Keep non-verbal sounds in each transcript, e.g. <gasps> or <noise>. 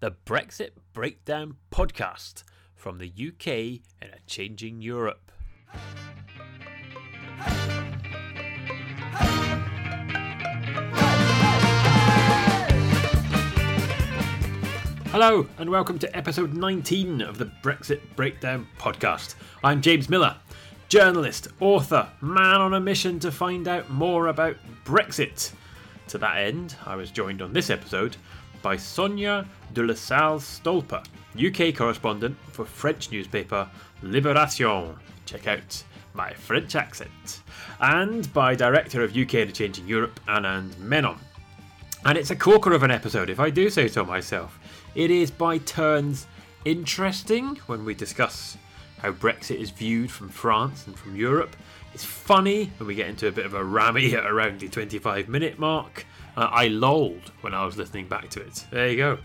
the Brexit Breakdown podcast from the UK in a changing Europe. Hello, and welcome to episode 19 of the Brexit Breakdown podcast. I'm James Miller, journalist, author, man on a mission to find out more about Brexit. To that end, I was joined on this episode by Sonia Delesalle-Stolper, UK correspondent for French newspaper Libération. Check out my French accent. And by director of UK and Changing Europe, Anand Menon. And it's a corker of an episode, if I do say so myself. It is by turns interesting when we discuss how Brexit is viewed from France and from Europe. It's funny when we get into a bit of a rammy at <laughs> around the 25 minute mark. Uh, I lolled when I was listening back to it. There you go.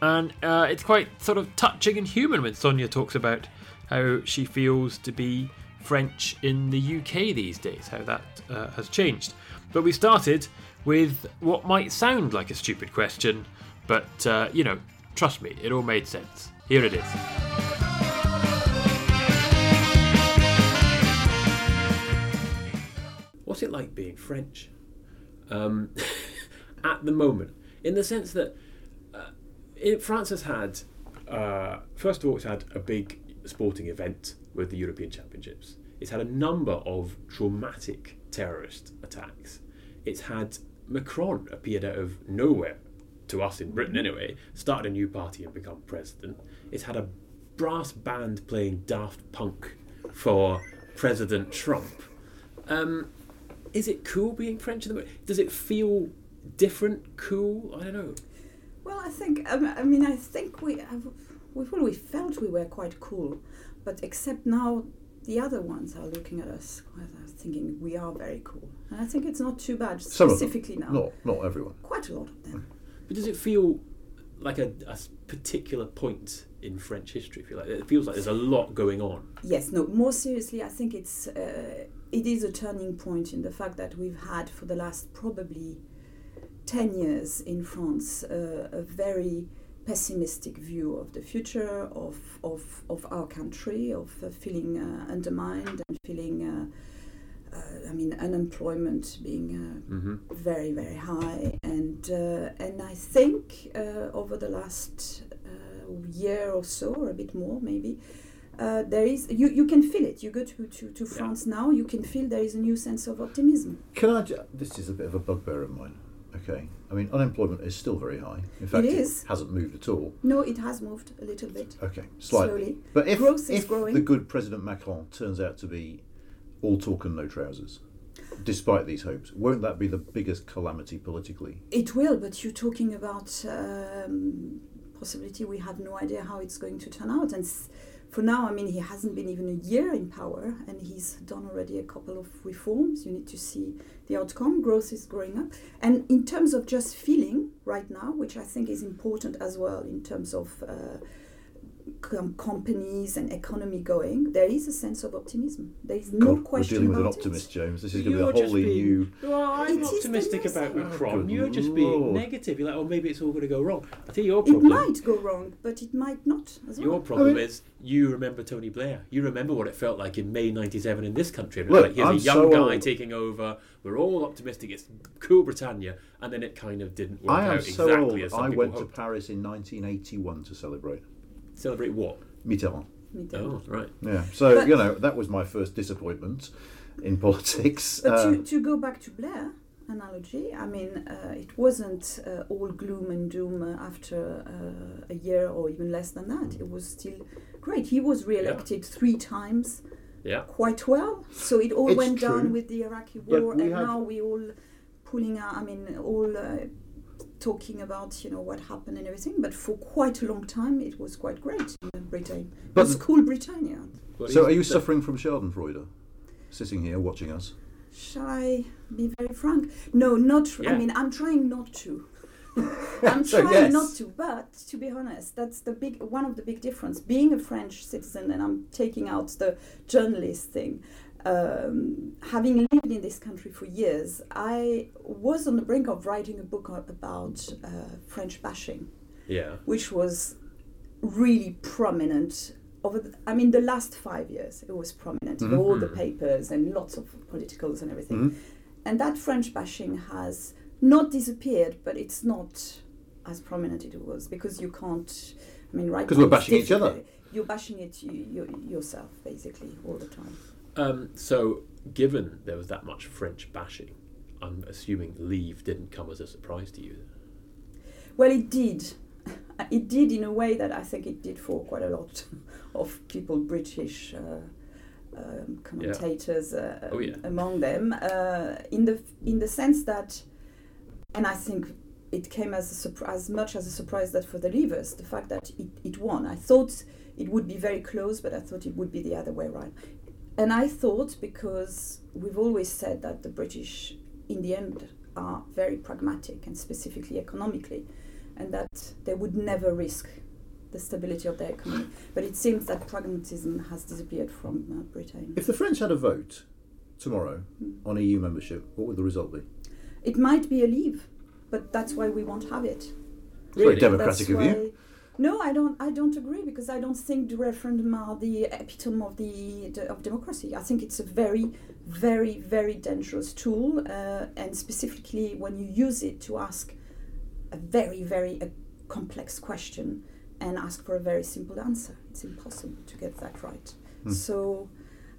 And uh, it's quite sort of touching and human when Sonia talks about how she feels to be French in the UK these days, how that uh, has changed. But we started with what might sound like a stupid question, but uh, you know, trust me, it all made sense. Here it is. What's it like being French? Um, <laughs> at the moment, in the sense that uh, it, France has had, uh, first of all, it's had a big sporting event with the European Championships. It's had a number of traumatic terrorist attacks. It's had Macron appeared out of nowhere, to us in Britain anyway, started a new party and become president. It's had a brass band playing Daft Punk for President Trump. Um, is it cool being French at the moment? Does it feel different, cool? I don't know. Well, I think um, I mean I think we have we've always felt we were quite cool, but except now the other ones are looking at us thinking we are very cool, and I think it's not too bad Some of them. specifically now. Not not everyone. Quite a lot of them. But does it feel like a particular point in French history? Feel like it feels like there's a lot going on. Yes, no. More seriously, I think it's uh, it is a turning point in the fact that we've had for the last probably ten years in France uh, a very pessimistic view of the future of of, of our country, of uh, feeling uh, undermined and feeling. Uh, uh, I mean, unemployment being uh, Mm-hmm. very very high and uh, and I think uh, over the last uh, year or so or a bit more maybe uh, there is you, you can feel it you go to, to, to Yeah. France now you can feel there is a new sense of optimism Can I? Ju- this is a bit of a bugbear of mine. Okay, I mean unemployment is still very high. In fact, it hasn't moved at all. no it has moved a little bit Okay, slightly. slowly But if Growth if the good President Macron turns out to be all talk and no trousers, despite these hopes, won't that be the biggest calamity politically? it will but you're talking about um, possibility we have no idea how it's going to turn out and s- for now I mean he hasn't been even a year in power and he's done already a couple of reforms. You need to see the outcome. Growth is growing up. And in terms of just feeling right now which I think is important as well in terms of uh, com- companies and economy going there is a sense of optimism there is no God, we're question dealing with an about optimist, it. James. This is going to be a wholly new. Well, I'm It is optimistic about. Macron. Oh, You're just being Lord. negative. You're like, oh, maybe it's all going to go wrong. I tell you your problem. it might go wrong but it might not as well Your problem I mean- is you remember Tony Blair. You remember what it felt like in May '97 in this country. Look, was like, here's I'm a young so guy old. taking over. We're all optimistic. It's cool Britannia, and then it kind of didn't work I am out so exactly old. as some I people went to. Paris in 1981 to celebrate Celebrate what? Mitterrand. Me too. Oh, right. Yeah, so But- you know that was my first disappointment in <laughs> politics. But Uh, to, to go back to Blair analogy, I mean, uh, it wasn't uh, all gloom and doom uh, after uh, a year or even less than that. It was still great. He was re-elected three times Yeah. quite well. So it all It's went down with the Iraqi war, we and have- now we all pulling out. I mean, all. Talking about you know what happened and everything but for quite a long time it was quite great in britain But- it was cool britannia so, are you suffering from Schadenfreude? Sitting here watching us. Shall I be very frank? No, not. I mean, I'm trying not to. <laughs> I'm So, trying yes. not to, but to be honest, that's the big one of the big difference. Being a French citizen, and I'm taking out the journalist thing. Um, having lived in this country for years, I was on the brink of writing a book about uh, French bashing, Yeah. which was really prominent over the, I mean the last five years it was prominent in Mhm. all the Mhm. papers and lots of politicals and everything. Mhm. And that French bashing has not disappeared, but it's not as prominent it was because you can't. I mean, right? 'Cause now we're bashing each other. You're bashing it you, you, yourself basically all the time. Um, so, given there was that much French bashing, I'm assuming Leave didn't come as a surprise to you. Well, it did. <laughs> It did in a way that I think it did for quite a lot <laughs> of people, British uh, um, commentators uh, Oh, yeah. among them, uh, in the in the sense that, and I think it came as a surprise, as much as a surprise that for the Leavers, the fact that it, it won. I thought it would be very close, but I thought it would be the other way around. And I thought because we've always said that the British, in the end, are very pragmatic and specifically economically, and that they would never risk the stability of their economy. But it seems that pragmatism has disappeared from uh, Britain. If the French had a vote tomorrow Hmm. on EU membership, what would the result be? It might be a leave, but that's why we won't have it. It's very democratic That's of you. No, I don't. I don't agree because I don't think the referendum are the epitome of the, the of democracy. I think it's a very, very, very dangerous tool, uh, and specifically when you use it to ask a very, very uh, complex question and ask for a very simple answer. It's impossible to get that right. Hmm. So.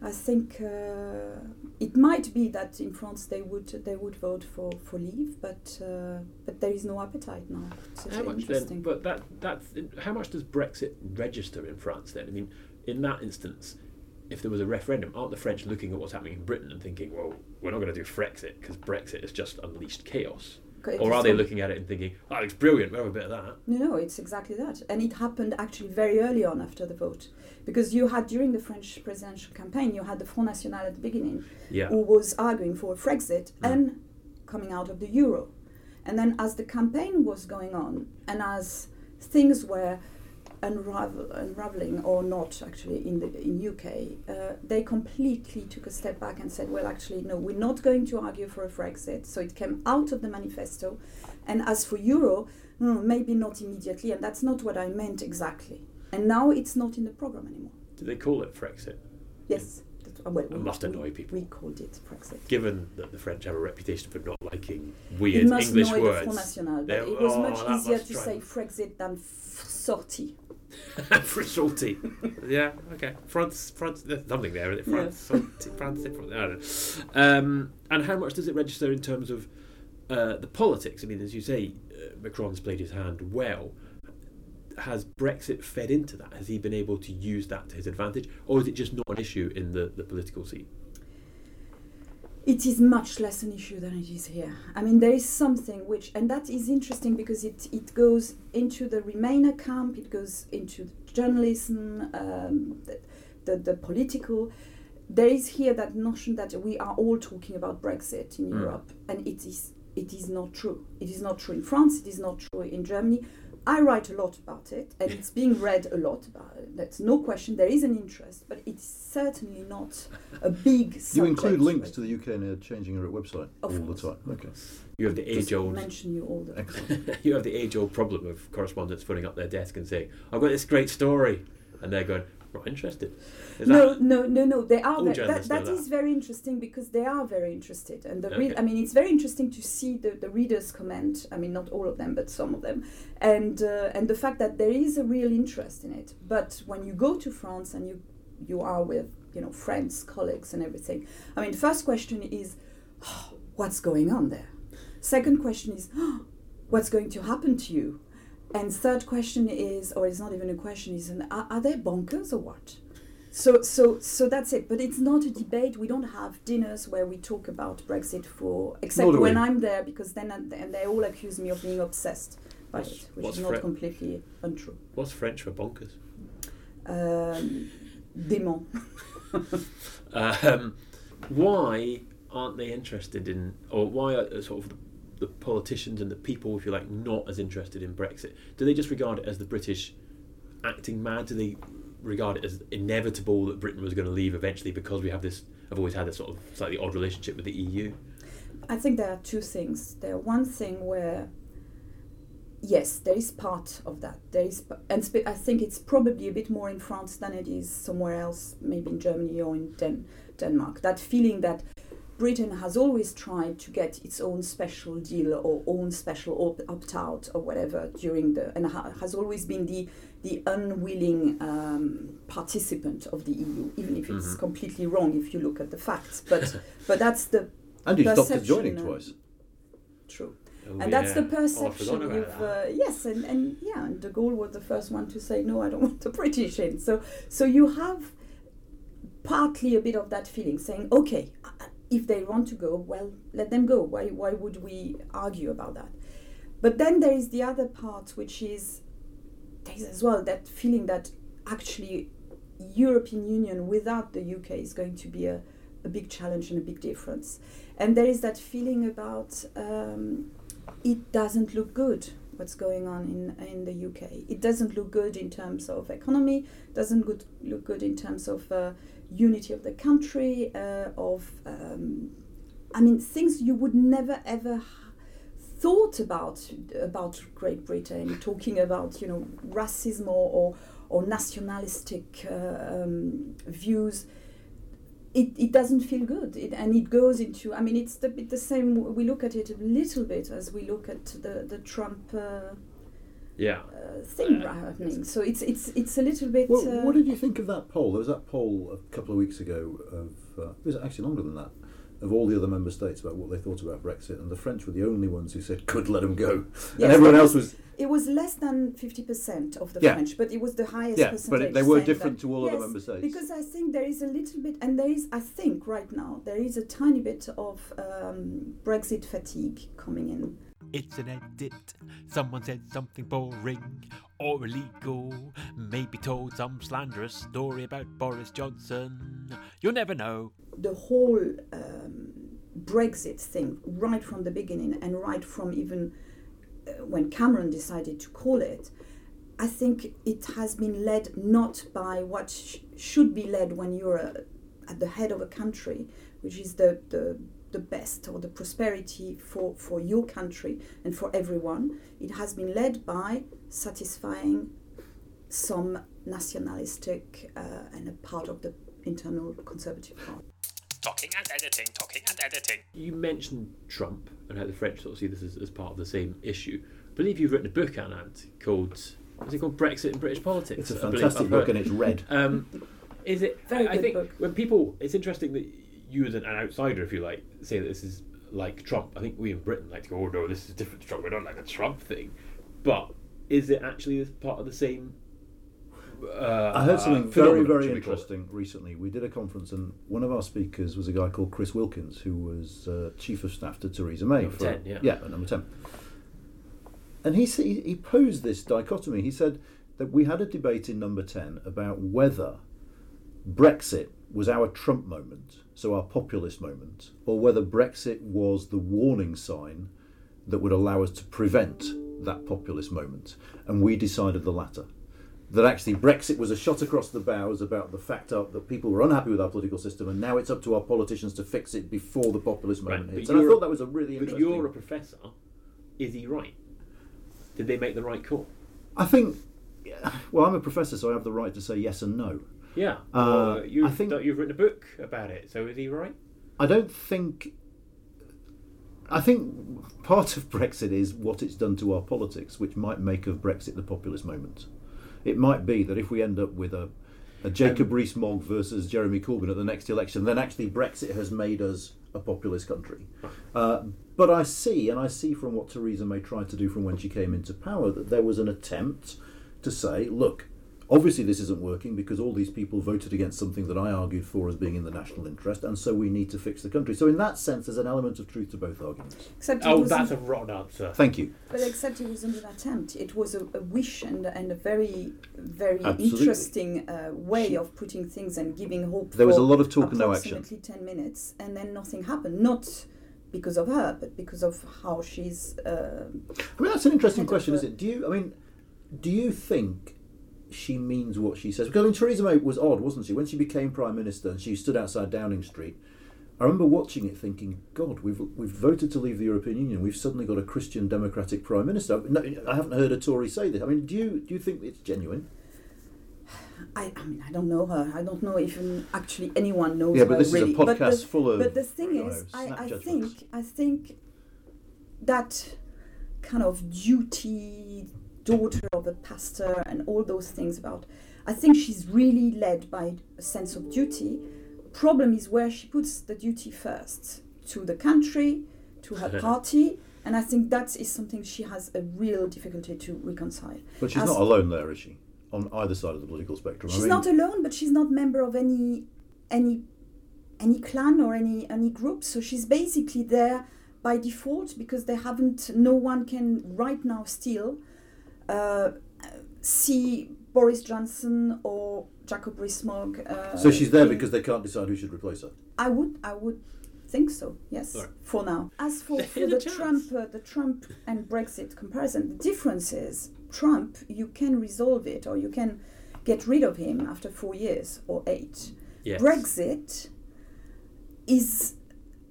I think uh, it might be that in France they would they would vote for, for leave, but uh, but there is no appetite now. It's How much then? But that that's how much does Brexit register in France then? I mean, in that instance, if there was a referendum, aren't the French looking at what's happening in Britain and thinking, well, we're not going to do Frexit because Brexit has just unleashed chaos? Or are they looking at it and thinking, oh, it's brilliant, we'll have a bit of that? No, no, it's exactly that. And it happened actually very early on after the vote. Because you had, during the French presidential campaign, you had the Front National at the beginning, Yeah. who was arguing for a Frexit Mm. and coming out of the euro. And then as the campaign was going on, and as things were unravel, unraveling or not actually in the in UK, uh, they completely took a step back and said, well, actually, no, we're not going to argue for a Frexit. So it came out of the manifesto. And as for euro, hmm, maybe not immediately, and that's not what I meant exactly. And now it's not in the program anymore. Do they call it Frexit? Yes. That, uh, well, It we- must we- annoy people. We called it Brexit. Given that the French have a reputation for not liking It weird must English annoy the words. Front National, but it was oh, much easier must to drive say them. Frexit than f- sortie. <laughs> yeah, okay. France, France, there's something there, isn't it? France, salty, France, I don't know. Um, and how much does it register in terms of uh, the politics? I mean, as you say, uh, Macron's played his hand well. Has Brexit fed into that? Has he been able to use that to his advantage? Or is it just not an issue in the, the political scene? It is much less an issue than it is here. I mean, there is something which, and that is interesting because it, it goes into the Remainer camp, it goes into journalism, um, the, the, the political. There is here that notion that we are all talking about Brexit in Mm. Europe, and it is it is not true. It is not true in France. It is not true in Germany. I write a lot about it, and it's being read a lot about it. That's no question. There is an interest, but it's certainly not a big. You include links to the UK and Changing Europe website Of all course. the time. Okay. You have the age old mention you all the <laughs> you have the age old problem of correspondents putting up their desk and saying, I've got this great story and they're going, Not interested. Is no, that no, no, no. They are. That that is very interesting because they are very interested, and the. Okay. I mean, it's very interesting to see the, the readers comment. I mean, not all of them, but some of them, and uh, and the fact that there is a real interest in it. But when you go to France and you you are with you know friends, colleagues, and everything. I mean, first question is, <gasps> what's going on there? Second question is, <gasps> what's going to happen to you? And third question is, or it's not even a question, is an, are, are they bonkers or what? So, so, so that's it. But it's not a debate. We don't have dinners where we talk about Brexit for, except Nor when. I'm there, because then and they all accuse me of being obsessed by What's- it, which is not Fre- completely untrue. what's French for bonkers? Um, dément. <laughs> Um, why aren't they interested in, or why are sort of the, politicians and the people, if you like, not as interested in Brexit? Do they just regard it as the British acting mad? Do they regard it as inevitable that Britain was going to leave eventually because we have this, have always had this sort of slightly odd relationship with the EU? I think there are two things. There are one thing where yes, there is part of that. There is, and spe- I think it's probably a bit more in France than it is somewhere else, maybe in Germany or in Den- Denmark. That feeling that Britain has always tried to get its own special deal or own special opt out or whatever during the, and ha- has always been the the unwilling um, participant of the EU, even if it's Mhm. completely wrong if you look at the facts. But <laughs> but that's the And you stopped joining uh, twice. true Oh, and that's the yeah. Oh, I perception forgot about with that. uh, yes and, and yeah and de Gaulle was the first one to say no I don't <laughs> want the British in so so you have partly a bit of that feeling saying okay if they want to go well let them go. Why why would we argue about that? But then there is the other part which is there is as well that feeling that actually European Union without the UK is going to be a, a big challenge and a big difference. And there is that feeling about um, it doesn't look good what's going on in, in the UK. It doesn't look good in terms of economy, doesn't good, look good in terms of uh, unity of the country, uh, of, um, I mean, things you would never ever thought about about Great Britain, talking about, you know, racism or, or, or nationalistic uh, um, views. It, it doesn't feel good. It, and it goes into i mean it's the the same we look at it a little bit as we look at the the trump uh, Yeah. uh, thing Uh, happening so it's it's it's a little bit Well, uh, what did you think of that poll? There was that poll a couple of weeks ago of, uh, it was actually longer than that, of all the other member states about what they thought about Brexit, and the French were the only ones who said, could let them go. Yes, and everyone else was- was, it was less than 50% of the Yeah. french but it was the highest yeah, percentage but it, they were different that- to all yes, other member states. because i think there is a little bit and there is i think right now there is a tiny bit of um, brexit fatigue coming in It's an edit. Someone said something boring or illegal. Maybe told some slanderous story about Boris Johnson. You'll never know. the whole um, Brexit thing right from the beginning and right from even uh, when Cameron decided to call it, I think it has been led not by what sh- should be led when you're uh at the head of a country, which is the, the the best or the prosperity for, for your country and for everyone. It has been led by satisfying some nationalistic uh, and a part of the internal conservative party. Talking and editing, talking and editing. You mentioned Trump and how the French sort of see this as, as part of the same issue. I believe you've written a book, Anand, called is it called Brexit and British Politics? it's a fantastic book and it's red. Um, is it? Very I good think book. when people, it's interesting that you, as an outsider, if you like, say that this is like Trump. I think we in Britain like to go, oh no, this is a different to Trump. We don't like the Trump thing. But is it actually part of the same? Uh, I heard something very, very should we call it? interesting recently. We did a conference, and one of our speakers was a guy called Chris Wilkins, who was uh, chief of staff to Theresa May. Number for, 10, yeah. yeah, at number ten. And he he posed this dichotomy. He said that we had a debate in number ten about whether Brexit was our Trump moment, so our populist moment, or whether Brexit was the warning sign that would allow us to prevent that populist moment. And we decided the latter. That actually Brexit was a shot across the bows about the fact that people were unhappy with our political system, and now it's up to our politicians to fix it before the populist moment but hits. And I thought that was a really But interesting. you're a professor. Is he right? Did they make the right call? I think. Well, I'm a professor, so I have the right to say yes and no. Yeah. Uh, well, you've, I think- you've written a book about it. So is he right? I don't think. I think part of Brexit is what it's done to our politics, which might make of Brexit the populist moment. It might be that if we end up with a, a Jacob Rees-Mogg versus Jeremy Corbyn at the next election, then actually Brexit has made us a populist country. Uh, but I see, and I see from what Theresa May tried to do from when she came into power, that there was an attempt to say, look, obviously this isn't working because all these people voted against something that I argued for as being in the national interest, and so we need to fix the country. So in that sense, there's an element of truth to both arguments. Except Oh, that's a rotten answer. Thank you. But except it wasn't an attempt. It was a, a wish and, and a very, very Absolutely. interesting uh, way of putting things and giving hope. There was a lot of talk and no action. Approximately ten minutes, and then nothing happened. Not because of her, but because of how she's. Uh, I mean, that's an interesting question, is it? Do you? I mean, do you think she means what she says? Because I mean, Theresa May was odd, wasn't she? When she became prime minister and she stood outside Downing Street, I remember watching it thinking, God, we've we've voted to leave the European Union. We've suddenly got a Christian democratic prime minister. No, I haven't heard a Tory say this. I mean, do you do you think it's genuine? I, I mean, I don't know her. I don't know if actually anyone knows Yeah, her but this really. is a But podcast the, full of. but the thing you is, I, I judgments. think I think that kind of duty daughter of a pastor and all those things about I think she's really led by a sense of duty. Problem is where she puts the duty first to the country, to her <laughs> party, and I think that is something she has a real difficulty to reconcile. But she's as- not alone there, is she? On either side of the political spectrum. I She's mean, not alone, but she's not member of any any any clan or any any group. So she's basically there by default because they haven't. No one can right now still uh, see Boris Johnson or Jacob Rees-Mogg. Uh, So she's there in- because they can't decide who should replace her. I would I would think so. Yes, Right. for now. As for, for the chance. Trump uh, the Trump and Brexit comparison, the difference is Trump you can resolve it or you can get rid of him after four years or eight. Yes. Brexit is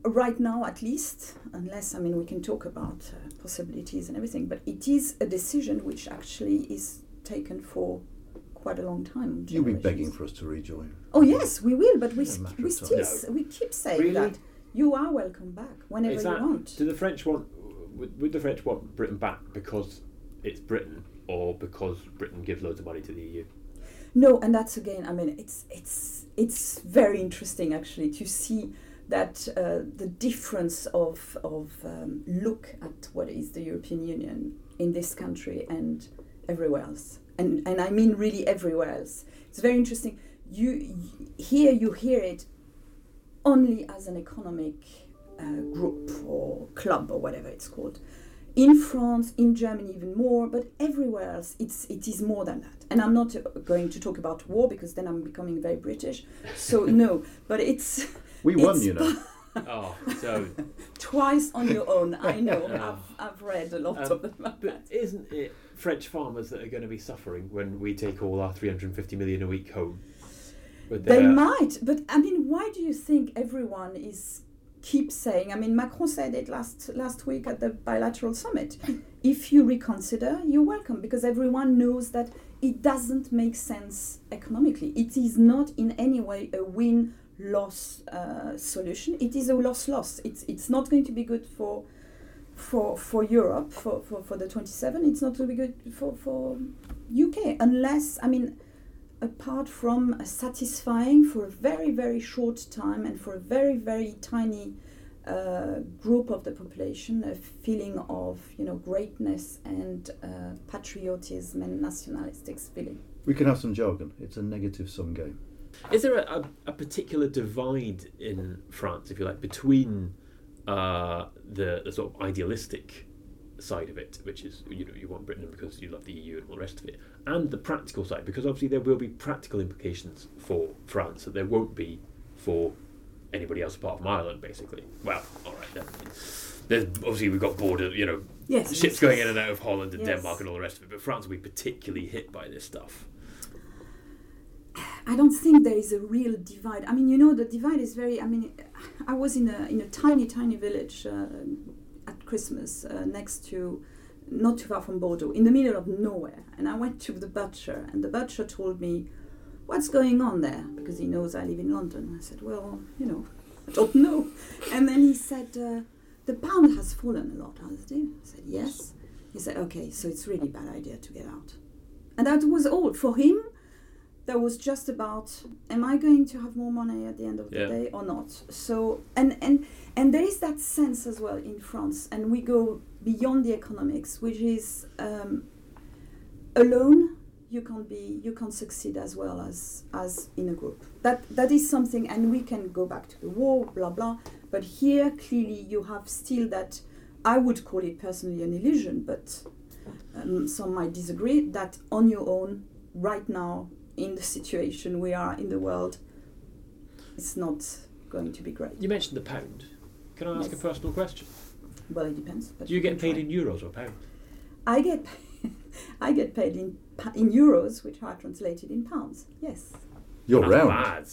right now at least, unless I mean we can talk about uh, possibilities and everything, but it is a decision which actually is taken for quite a long time. You'll be begging for us to rejoin. Oh yes, we will, but we, It's a st- matter we of time. still No. we keep saying Really? that you are welcome back whenever Is you want. do the French want would, would the French want Britain back because it's Britain or because Britain gives loads of money to the EU? No, and that's again. I mean, it's it's it's very interesting actually to see that uh, the difference of of um, look at what is the European Union in this country and everywhere else, and and I mean really everywhere else. It's very interesting. You here you hear it only as an economic uh, group or club or whatever it's called. In France, in Germany, even more, but everywhere else, it's it is more than that. And I'm not uh, going to talk about war because then I'm becoming very British. So <laughs> no, but it's We won, It's you know. <laughs> Oh, so twice on your own. I <laughs> know. Yeah. I've, I've read a lot Um, of them. <laughs> But that. isn't it French farmers that are going to be suffering when we take all our 350 million a week home? With They might, but I mean, why do you think everyone is keep saying? I mean, Macron said it last last week at the bilateral summit. If you reconsider, you're welcome because everyone knows that it doesn't make sense economically. It is not in any way a win loss uh, solution. It is a loss loss. It's it's not going to be good for. For, for Europe, for, for, for the 27, it's not going to be good for, for UK unless, I mean, apart from satisfying for a very very short time and for a very very tiny uh, group of the population a feeling of you know greatness and uh, patriotism and nationalistic feeling. We can have some jargon. It's a negative sum game. Is there a, a, a particular divide in France, if you like, between uh, the, the sort of idealistic side of it, which is you know you want Britain because you love the EU and all the rest of it, and the practical side, because obviously there will be practical implications for France that there won't be for anybody else apart from Ireland, basically. Well, all right then. There's obviously we've got border, you know, Yes, ships going in and out of Holland and. Denmark and all the rest of it, but France will be particularly hit by this stuff. I don't think there is a real divide. I mean, you know, the divide is very. I mean, I was in a in a tiny tiny village uh, at Christmas uh, next to, not too far from Bordeaux, in the middle of nowhere, and I went to the butcher, and the butcher told me, "What's going on there?" Because he knows I live in London. I said, "Well, you know, I don't know," <laughs> and then he said, uh, "The pound has fallen a lot, hasn't it?" I said, "Yes." He said, "Okay, so it's really bad idea to get out," and that was all for him that was just about am i going to have more money at the end of the Yeah. day or not so and and and there is that sense as well in france and we go beyond the economics which is um, alone you can't be you can't succeed as well as as in a group that that is something and we can go back to the war blah blah but here clearly you have still that i would call it personally an illusion but um, some might disagree that on your own right now in the situation we are in the world it's not going to be great You mentioned the pound. Can I ask Yes. a personal question? well it depends but Do you get paid try. in euros or pounds? i get <laughs> i get paid in in euros which are translated in pounds yes You're That's round. bad.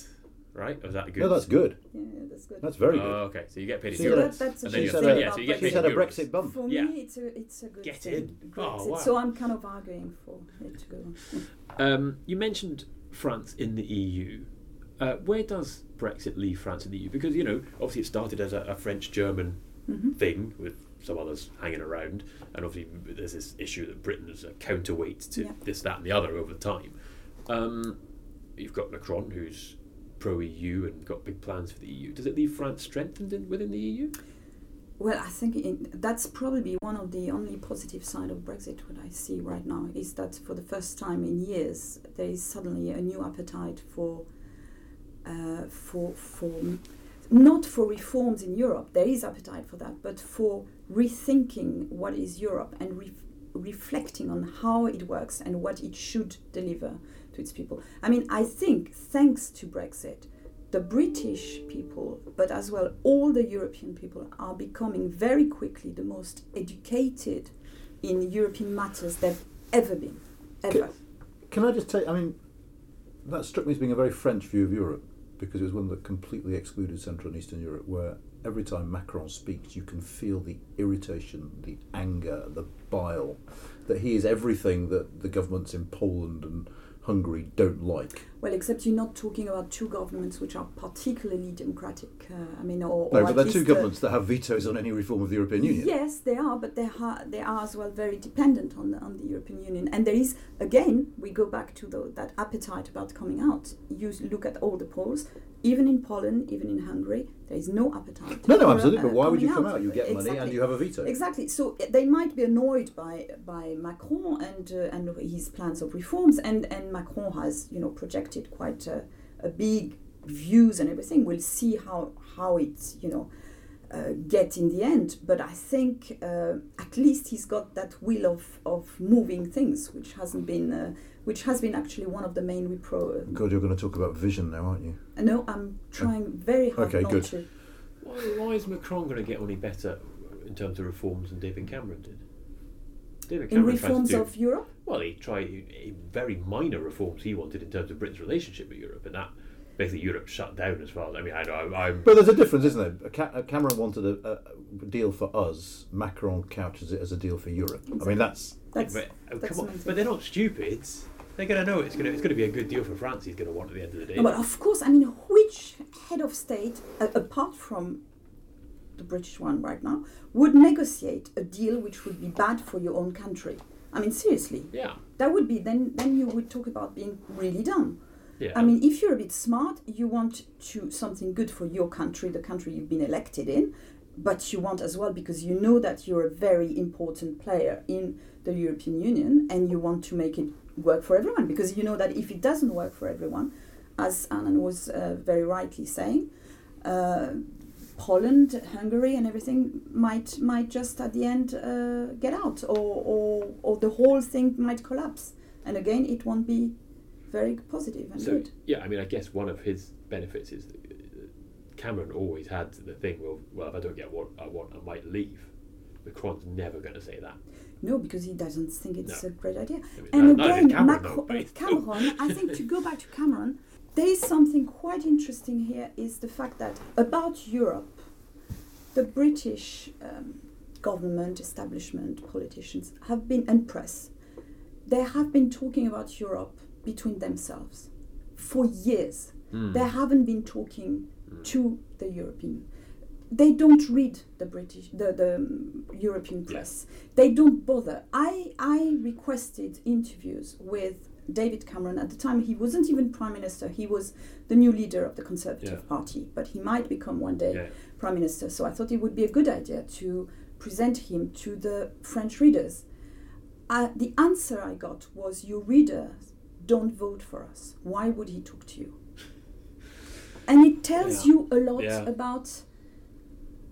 Right? Or is that good? No, that's good. Yeah, that's good. That's very Oh, good. okay. So you get paid in See, so euros. that, that's a and then She's good you had thing a, yeah, so you get Brexit. paid she's in had a euros. Brexit bump. For Yeah. me, it's a it's a good Get thing. in. Oh, Brexit. wow. So I'm kind of arguing for it to go. <laughs> Um, you mentioned France in the EU. Uh, where does Brexit leave France in the EU? Because you know, obviously, it started as a, a French-German Mhm. thing with some others hanging around, and obviously there's this issue that Britain is a counterweight to Yeah. this, that, and the other over time. Um, you've got Macron, who's pro-EU and got big plans for the EU. Does it leave France strengthened in, within the EU? Well, I think in, that's probably one of the only positive side of Brexit. What I see right now is that for the first time in years, there is suddenly a new appetite for, uh, for for not for reforms in Europe. There is appetite for that, but for rethinking what is Europe and re- reflecting on how it works and what it should deliver to its people. I mean, I think thanks to Brexit, the British people, but as well all the European people, are becoming very quickly the most educated in European matters they've ever been. Ever. Can I just take? I mean, that struck me as being a very French view of Europe because it was one that completely excluded Central and Eastern Europe, where every time Macron speaks, you can feel the irritation, the anger, the bile, that he is everything that the governments in Poland and Hungary don't like. Well, except you're not talking about two governments which are particularly democratic. Uh, I mean, or, No, or but they're two uh, governments that have vetoes on any reform of the European Union. Yes, they are, but they, ha- they are as well very dependent on the, on the European Union. And there is, again, we go back to the, that appetite about coming out. You look at all the polls, even in Poland, even in Hungary, there is no appetite. No, no, absolutely. But uh, why would you come out? You get money and Exactly. you have a veto. Exactly. So uh, they might be annoyed by by Macron and uh, and his plans of reforms, and and Macron has you know projected quite a, a big views and everything. We'll see how how it you know uh, get in the end. But I think uh, at least he's got that will of of moving things, which hasn't been. Uh, which has been actually one of the main repro. God, you're going to talk about vision now, aren't you? Uh, no, I'm trying very hard Okay, not good. to. Why, why is Macron going to get any better in terms of reforms than David Cameron did? David Cameron tried to reforms do- of Europe, Well, he tried he- very minor reforms he wanted in terms of Britain's relationship with Europe, and that basically Europe shut down as far as I mean, I know I'm. But there's a difference, isn't there? Ca- uh, Cameron wanted a, a deal for us. Macron couches it as a deal for Europe. I mean, that's that's but, oh, that's come on, but they're not stupid. They're going to know it's going to it's going to be a good deal for France. He's going to want at the end of the day. No, but of course, I mean, which head of state, uh, apart from the British one right now, would negotiate a deal which would be bad for your own country? I mean, seriously, yeah, that would be then. Then you would talk about being really dumb. yeah. I mean, if you're a bit smart, you want to something good for your country, the country you've been elected in, but you want as well because you know that you're a very important player in the European Union, and you want to make it work for everyone because you know that if it doesn't work for everyone, as Anand was uh, very rightly saying. Uh, Poland, Hungary, and everything might might just at the end uh, get out, or, or or the whole thing might collapse. And again, it won't be very positive and so good. yeah, I mean, I guess one of his benefits is uh, Cameron always had the thing. Well, well, if I don't get what I want, I might leave. Macron's never going to say that. No, because he doesn't think it's No. a great idea. I mean, And again, Cameron, Cameron, <laughs> I think to go back to Cameron, there is something quite interesting here is the fact that about Europe, the British um, government, establishment, politicians have been, and press, they have been talking about Europe between themselves for years. Hmm. They haven't been talking to the European. They don't read the British, the, the European press. They don't bother. I I requested interviews with David Cameron at the time. He wasn't even prime minister. He was the new leader of the Conservative Yeah. Party, but he might become one day Yeah. prime minister. So I thought it would be a good idea to present him to the French readers. Uh, the answer I got was, "Your readers don't vote for us. Why would he talk to you?" And it tells Yeah. you a lot Yeah. about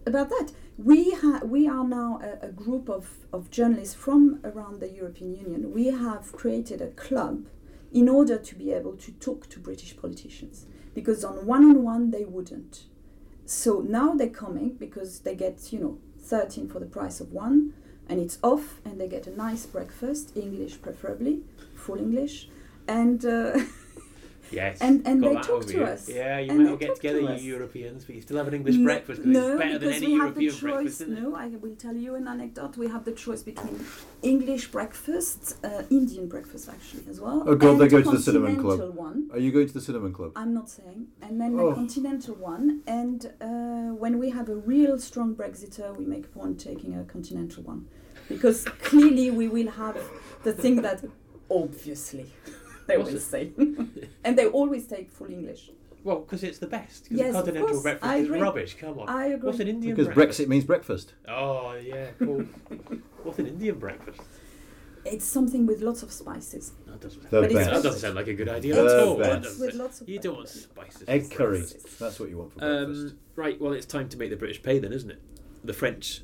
about that. We ha- we are now a, a group of, of journalists from around the European Union. We have created a club in order to be able to talk to British politicians because on one on one they wouldn't. So now they're coming because they get you know thirteen for the price of one, and it's off, and they get a nice breakfast, English preferably, full English, and. Uh, <laughs> Yes. And- and got they talk to you. us. Yeah, you And might all get together, to you us. Europeans, but you still have an English No- breakfast because no, it's better than because any we have European the choice. isn't? No, I will tell you an anecdote. We have the choice between English breakfast, uh, Indian breakfast actually as well. Oh, God, they go to the cinnamon club. One. Are you going to the cinnamon club? I'm not saying. And then Oh. the continental one. And uh, when we have a real strong Brexiter, we make a point taking a continental one. Because clearly we will have the thing that obviously they always say. <laughs> and they always take full English. Well, because it's the best. Because Yes, the of continental course, breakfast I is agree. rubbish. Come on. I agree. What's an Indian breakfast? Because breakfast? Brexit means breakfast. Oh, yeah, cool. <laughs> What's an Indian breakfast? It's something with lots of spices. That doesn't, The But that doesn't sound like a good idea The at all. Best. With lots of you don't want spices. Egg curry. Breakfast. That's what you want for breakfast. Um, right, well, it's time to make the British pay then, isn't it? The French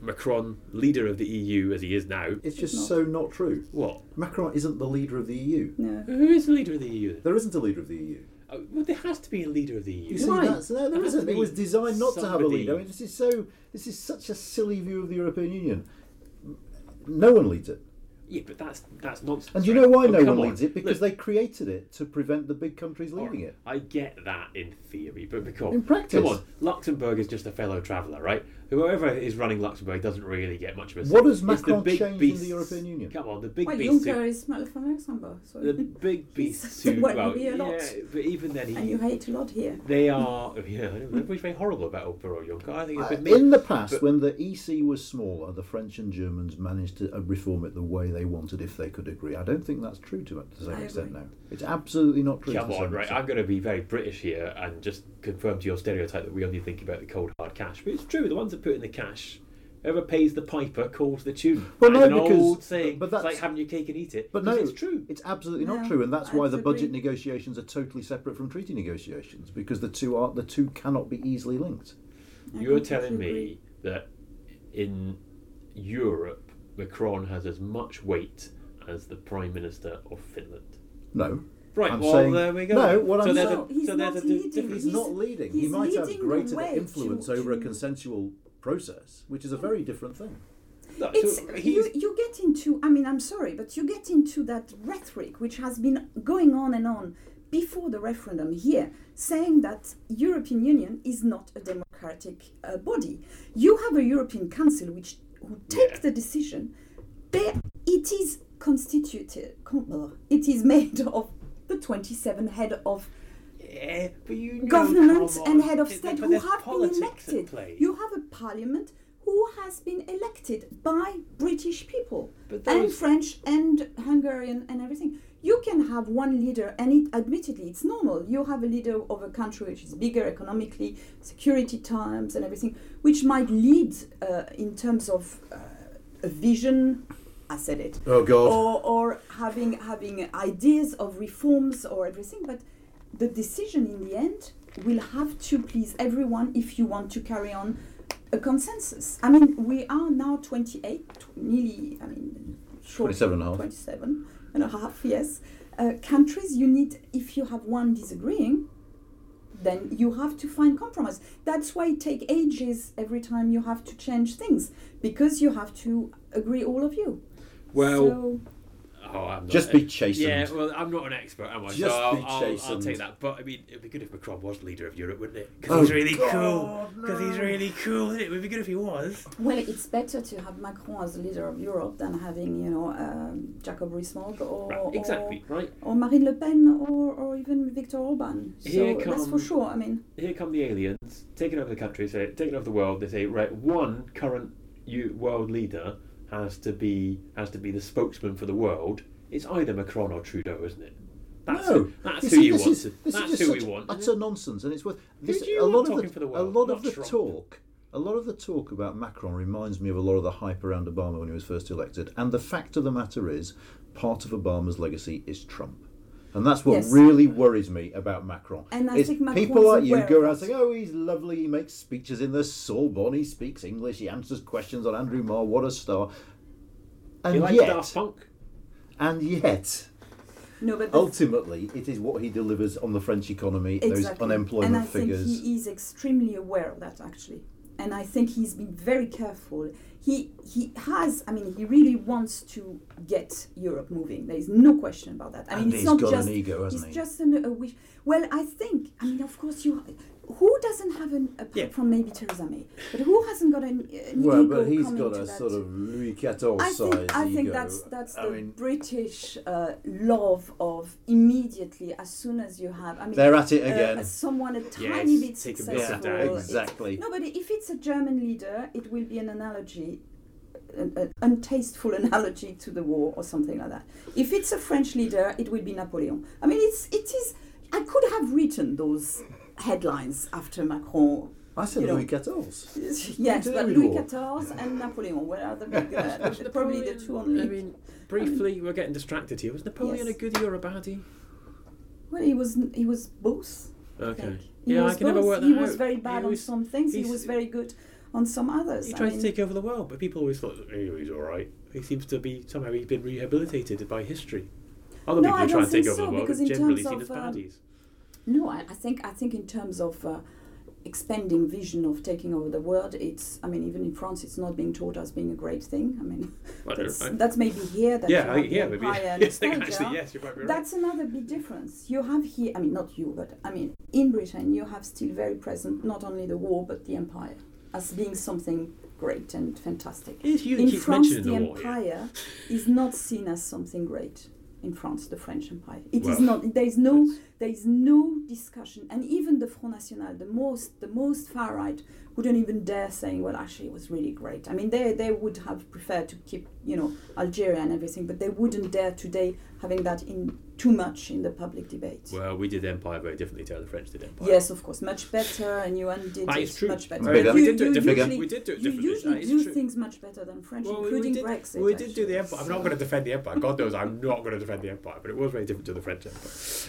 Macron, leader of the EU as he is now. it's just not. so not true. What? Macron isn't the leader of the EU. No. Who is the leader of the EU? There isn't a leader of the EU. Oh, well, there has to be a leader of the EU. You see, Why? that's, no, there There has to isn't. It was designed not to have a leader. I mean, this is so. This is such a silly view of the European Union. No one leads it. Yeah, but that's that's nonsense. And do you know why Oh, no one on. leads it? Because Look, they created it to prevent the big countries all leading right, it. I get that in theory, but because In practice. come on, Luxembourg is just a fellow traveller, right? Whoever is running Luxembourg doesn't really get much of a. What say. has It's the Macron big changed in the European Union? Come on, the big Well, beasts. who- Juncker is smell from Luxembourg. So the big <laughs> beasts He's who, well, well, a lot. yeah, but even then, he, and you hate a lot here. they are. Yeah, I know, everybody's very horrible about Borough Juncker. I think it's Uh, been me. in the past, but- when the EC was smaller, the French and Germans managed to uh, reform it the way they wanted if they could agree. I don't think that's true to the same extent now. It's absolutely not true. Come to on, same right? extent. I'm going to be very British here and just confirm to your stereotype that we only think about the cold hard cash. But it's true. The ones that put in the cash, whoever pays the piper calls the tune. Well, no, an because- old saying. but it's like that's- having your cake and eat it. But no, it's true. It's absolutely not No, true, and that's I why the disagree. budget negotiations are totally separate from treaty negotiations because the two are the two cannot be easily linked. I You're telling me that in Europe, Macron has as much weight as the Prime Minister of Finland. No, Right. I'm well, saying- there we go. no, what so I'm saying- a, No, he's so not a leading. he's, He's- not leading. He might have leading the greater influence to- over a consensual process, which is a very different thing. No, It's so you, you get into I mean I'm sorry but you get into that rhetoric which has been going on and on before the referendum here saying that European Union is not a democratic uh, body you have a European Council which who take Yeah. the decision they, it is constituted it is made <laughs> of the 27 head of Yeah, but you know, government come and head of state who have been elected. You have a parliament who has been elected by British people But and those- French and Hungarian and everything. You can have one leader, and it, admittedly, it's normal. You have a leader of a country which is bigger economically, security times, and everything, which might lead uh, in terms of uh, a vision. I said it Oh God! or, or having having ideas of reforms or everything but the decision in the end will have to please everyone if you want to carry on a consensus. I mean we are now 28 tw- nearly i mean short 27 and a half. 27 and a half yes. Uh, countries you need if you have one disagreeing then you have to find compromise. That's why it takes ages every time you have to change things because you have to agree all of you. Well, so, oh, I'm not, Just be chastened. Yeah, well, I'm not an expert, am I? Just so I'll, be I'll, I'll take that. But I mean, it'd be good if Macron was leader of Europe, wouldn't it? Because Oh, he's really God, cool. Because he's really cool, isn't it? It would be good if he was. Well, it's better to have Macron as the leader of Europe than having, you know, um, Jacob Rees-Mogg or, Right, exactly, right? or, or Marine Le Pen or, or even Viktor Orban. So Here that's for come- sure. I mean, Here come the aliens, taking over the country, say, taking over the world. They say, right, one current you, world leader has to be has to be the spokesman for the world. It's either Macron or Trudeau, isn't it? That's no, who, that's You who see, you want. is- this is that's just who we want. Utter nonsense, and it's worth this. a want lot of talking the for the a lot of the Trump. talk. A lot of the talk about Macron reminds me of a lot of the hype around Obama when he was first elected. And the fact of the matter is, part of Obama's legacy is Trump. And that's what Yes. really worries me about Macron. And I Is think Macron's people like you go of around that. saying, "Oh, he's lovely. He makes speeches in the Sorbonne. He speaks English. He answers questions on Andrew Marr. What a star!" And you like yet, Daft Punk? and yet, no, but the ultimately, it is what he delivers on the French economy, those unemployment and I figures. think he is extremely aware of that actually. And I think he's been very careful he he has. I mean, he really wants to get Europe moving. There is no question about that. I mean, and it's not got just an ego, it's hasn't he? just an, a wish. Well, I think. I mean, of course, you. Who doesn't have an apart Yeah. from maybe Theresa May, but who hasn't got an, an well, ego but he's got a that? sort of Louis XIV I size think, I think ego. that's that's I the mean, British uh, love of immediately as soon as you have. I mean, they're at it uh, again. uh, someone a Yes, tiny bit take a yeah, bit successful. down. it's- exactly. No, but if it's a German leader, it will be an analogy, an, an untasteful <laughs> analogy to the war or something like that. If it's a French leader, it will be Napoleon. I mean, it's it is. I could have written those headlines after Macron. I said you know, Louis XIV. <laughs> Yes, but Louis. XIV and Napoleon were the big, uh, <laughs> the- probably the two only. I mean, briefly, we're getting distracted here. Was Napoleon Yes. a goodie or a baddie? well, he was he was both. Okay. think. He Yeah, I can never work that He was very bad He on some things. He was very good on some others. He I tried mean, to take over the world, but people always thought oh, he's all right. He seems to be somehow he's been rehabilitated by history. Other No, people I who try don't and take think over the world because are generally terms seen as of, um, baddies. No, I, I think I think in terms of uh, expanding vision of taking over the world, it's I mean even in France, it's not being taught as being a great thing. I mean I <laughs> that's, know. that's maybe here that yeah, I, you have the yeah, maybe. <laughs> yes, actually, yes, you might be right. That's another big difference. You have here, I mean, not you, but I mean, in Britain, you have still very present not only the war but the empire as being something great and fantastic. In France, the the war empire is not seen as something great. In France, the French Empire, it is Well, not. There is no. There is no discussion, and even the Front National, the most, the most far right, wouldn't even dare saying, "Well, actually, it was really great." I mean, they they would have preferred to keep, you know, Algeria and everything, but they wouldn't dare today having that in too much in the public debate. Well, we did Empire very differently to how the French did Empire. Yes, of course, much better, and you did That it is true. much better. Bigger. But We you- did do it you differently. usually- We did do it You usually That is do true. things much better than French, Well, including we did, Brexit. We did do the. Empire. I'm not going to defend the Empire. God knows I'm not going to defend the Empire, but it was very different to the French Empire.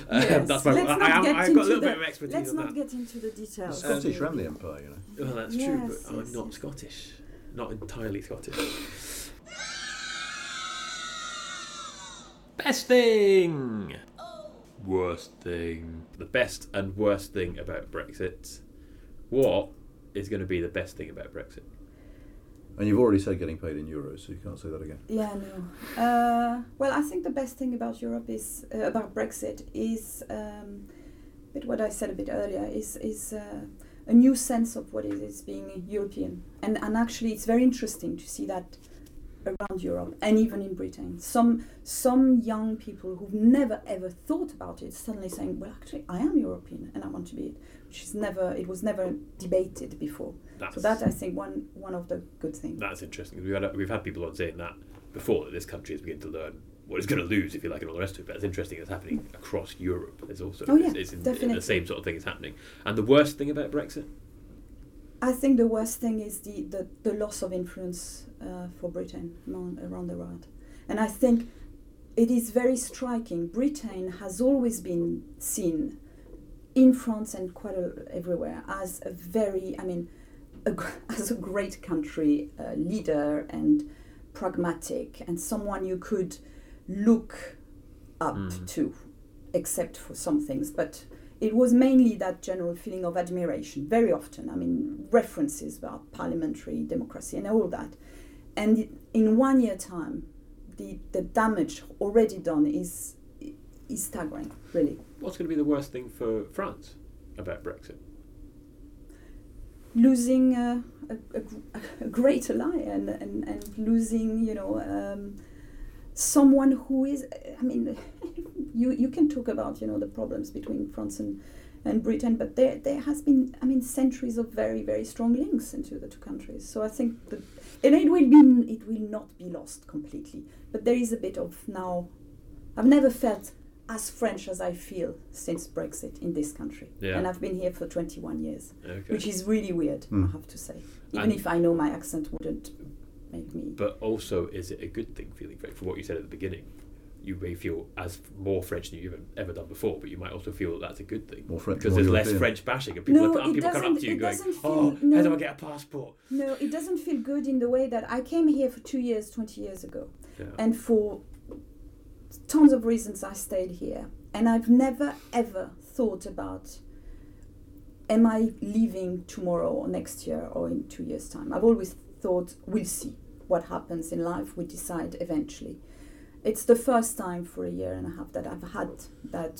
Um, Yes, <laughs> that's my, let's I, not I, get I've into got a little the- bit of expertise Let's on not that. get into the The details. Scottish Um, ran the empire, you know. Well, that's Yes, true, but I'm not yes. Scottish. Not entirely Scottish. Best thing! Worst thing. The best and worst thing about Brexit. What is going to be the best thing about Brexit? And you've already said getting paid in euros, so you can't say that again. Yeah, no. Uh, well, I think the best thing about Europe is uh, about Brexit is, um, but what I said a bit earlier is is uh, a new sense of what it is being European, and and actually it's very interesting to see that around Europe and even in Britain. Some some young people who've never ever thought about it suddenly saying, "Well, actually, I am European and I want to be it," which is never it was never debated before. That's, So that I think one one of the good things. that's interesting. We've had, we've had people on saying that before, that this country is beginning to learn what it's going to lose, if you like, and all the rest of it. But it's interesting it's happening across Europe. It's also Oh, yeah, it's, it's in- definitely. the same sort of thing is happening. And the worst thing about Brexit? I think the worst thing is the, the, the loss of influence uh, for Britain around, around the world. And I think it is very striking. Britain has always been seen in France and quite a, everywhere as a very, I mean, a, <laughs> as a great country uh, leader and pragmatic and someone you could look up Mm. to, except for some things. But it was mainly that general feeling of admiration, very often. I mean, references about parliamentary democracy and all that. And in one year time, the, the damage already done is is staggering, really. What's going to be the worst thing for France about Brexit? Losing uh, a, a, a great ally and, and, and losing, you know, um, someone who is, I mean, <laughs> you, you can talk about, you know, the problems between France and, and Britain, but there, there has been, I mean, centuries of very, very strong links into the two countries. So I think that, and it will be, it will not be lost completely, but there is a bit of now, I've never felt as French as I feel since Brexit in this country. Yeah. And I've been here for 21 years, Okay. which is really weird, Mm. I have to say. Even And- if I know my accent wouldn't make me. But also, is it a good thing feeling French? For what you said at the beginning, you may feel as more French than you've ever done before, but you might also feel that that's a good thing More French, because there's less French bashing, and people, No, are, and people come up to you it going, doesn't "Oh, feel- how do. I get a passport?" No, it doesn't feel good in the way that I came here for two years, 20 years ago. Yeah. And for tons of reasons, I stayed here. And I've never, ever thought about am I leaving tomorrow or next year or in two years' time? I've always thought, we'll see. What happens in life, we decide eventually. It's the first time for a year and a half that I've had that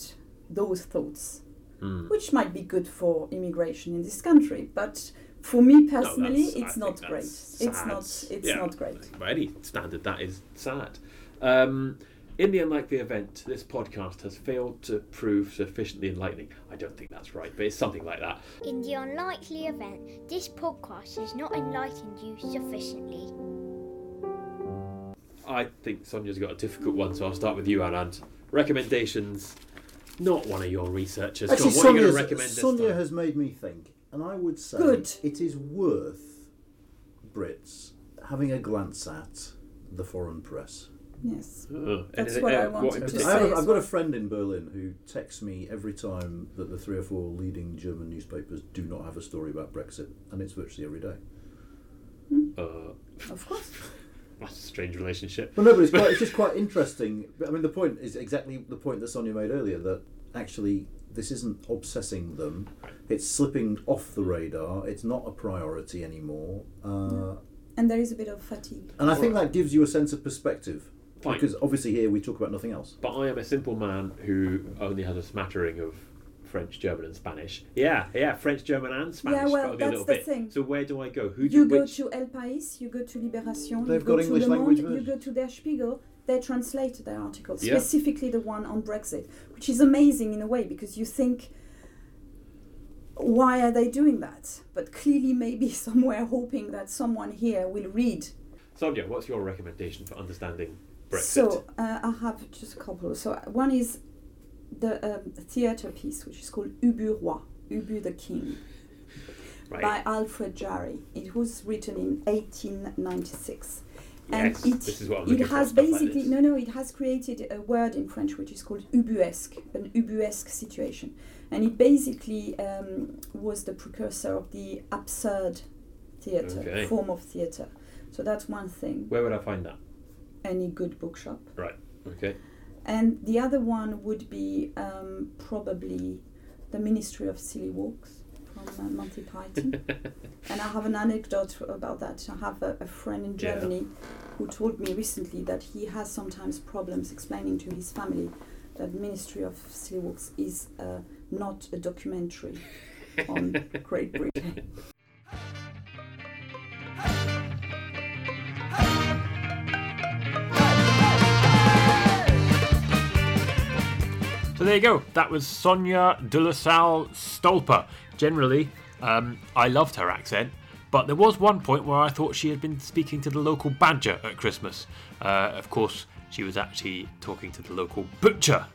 those thoughts, Hmm. which might be good for immigration in this country, but for me personally, that's- I it's think not great. that's It's not. It's Yeah. not great. By any standard, that is sad. Um, in the unlikely event, this podcast has failed to prove sufficiently enlightening. I don't think that's right, but it's something like that. In the unlikely event this podcast has not enlightened you sufficiently. I think Sonia's got a difficult one, so I'll start with you, Anand. Recommendations. Not one of your researchers. Actually, on, what are you going Sonia's- to recommend this Sonia time? has made me think, and I would say Good. it is worth Brits having a glance at the foreign press. Yes. Oh, That's anything- what I uh, wanted in to I particular? have say a, I've got a friend in Berlin who texts me every time that the three or four leading German newspapers do not have a story about Brexit, and it's virtually every day. Uh, Of course. <laughs> that's a strange relationship. Well, no, but it's, quite, it's just quite interesting. I mean, the point is exactly the point that Sonia made earlier that actually this isn't obsessing them. It's slipping off the radar. It's not a priority anymore. Uh, And there is a bit of fatigue. and I think that gives you a sense of perspective. Fine. Because obviously here we talk about nothing else. But I am a simple man who only has a smattering of French, German, and Spanish. Yeah, yeah, French, German, and Spanish. Yeah, well, probably a that's little the bit. thing. So where do I go? Who do You go which? to El País, you go to Libération, They've you go got to English Le Monde, language you go to Der Spiegel. They translate their articles, Yeah. specifically the one on Brexit, which is amazing in a way because you think, why are they doing that? But clearly, maybe <laughs> somewhere hoping that someone here will read. Sonia, what's your recommendation for understanding Brexit? So uh, I have just a couple. So one is the um, theatre piece, which is called Ubu Roi, Ubu the King. right. by Alfred Jarry. It was written in 1896. Yes, and it, this is what I'm it has stuff like basically no no it has created a word in French which is called ubuesque an ubuesque situation and it basically um, was the precursor of the absurd theatre Okay. form of theatre so that's one thing Where would I find that? any good bookshop Right. Okay. And the other one would be um, probably the Ministry of Silly Walks from uh, Monty Python. <laughs> and I have an anecdote about that. I have a, a friend in Yeah. Germany who told me recently that he has sometimes problems explaining to his family that Ministry of Silly Walks is uh, not a documentary on <laughs> Great Britain. So there you go. That was Sonia Delesalle-Stolper. Generally, um, I loved her accent, but there was one point where I thought she had been speaking to the local badger at Christmas. Uh, of course, she was actually talking to the local butcher,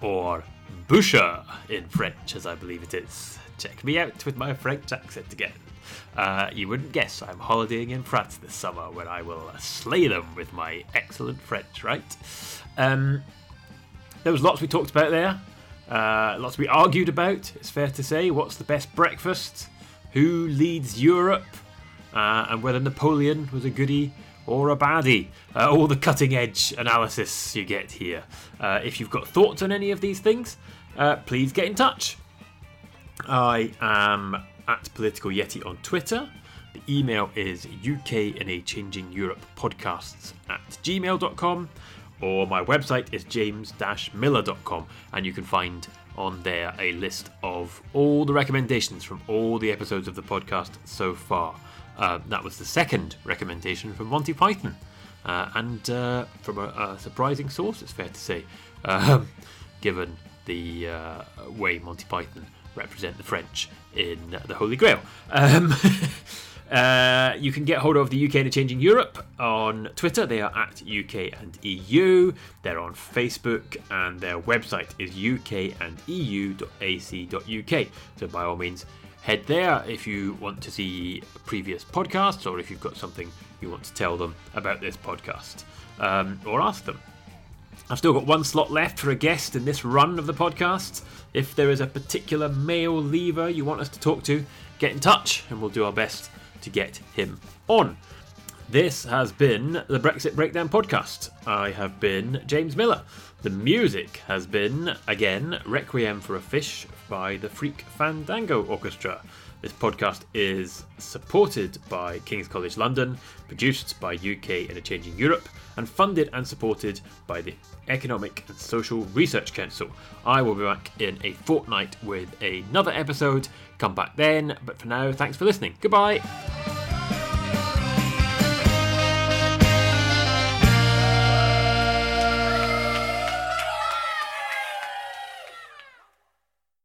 or boucher in French, as I believe it is. Check me out with my French accent again. Uh, you wouldn't guess I'm holidaying in France this summer when I will slay them with my excellent French, right? Um, there was lots we talked about there. Uh, lots we argued about. It's fair to say. What's the best breakfast? Who leads Europe? Uh, and whether Napoleon was a goodie or a baddie. Uh, all the cutting edge analysis you get here. Uh, if you've got thoughts on any of these things, uh, please get in touch. I am at Political Yeti on Twitter. The email is UK in a Changing Europe podcasts at gmail.com or my website is james-miller.com and you can find on there a list of all the recommendations from all the episodes of the podcast so far. Uh, that was the second recommendation from Monty Python uh, and uh, from a, a surprising source, it's fair to say, um, <laughs> given the uh, way Monty Python represent the French in the Holy Grail. Um, <laughs> uh, you can get hold of the UK and Changing Europe on Twitter. They are at UK and EU. They're on Facebook, and their website is ukandeu.ac.uk. So by all means, head there if you want to see previous podcasts or if you've got something you want to tell them about this podcast um, or ask them. I've still got one slot left for a guest in this run of the podcast. If there is a particular male lever you want us to talk to, get in touch and we'll do our best to get him on. This has been the Brexit Breakdown podcast. I have been James Miller. The music has been, again, Requiem for a Fish by the Freak Fandango Orchestra. This podcast is supported by King's College London, produced by UK in a Changing Europe, and funded and supported by the Economic and Social Research Council. I will be back in a fortnight with another episode. Come back then, but for now, thanks for listening. Goodbye.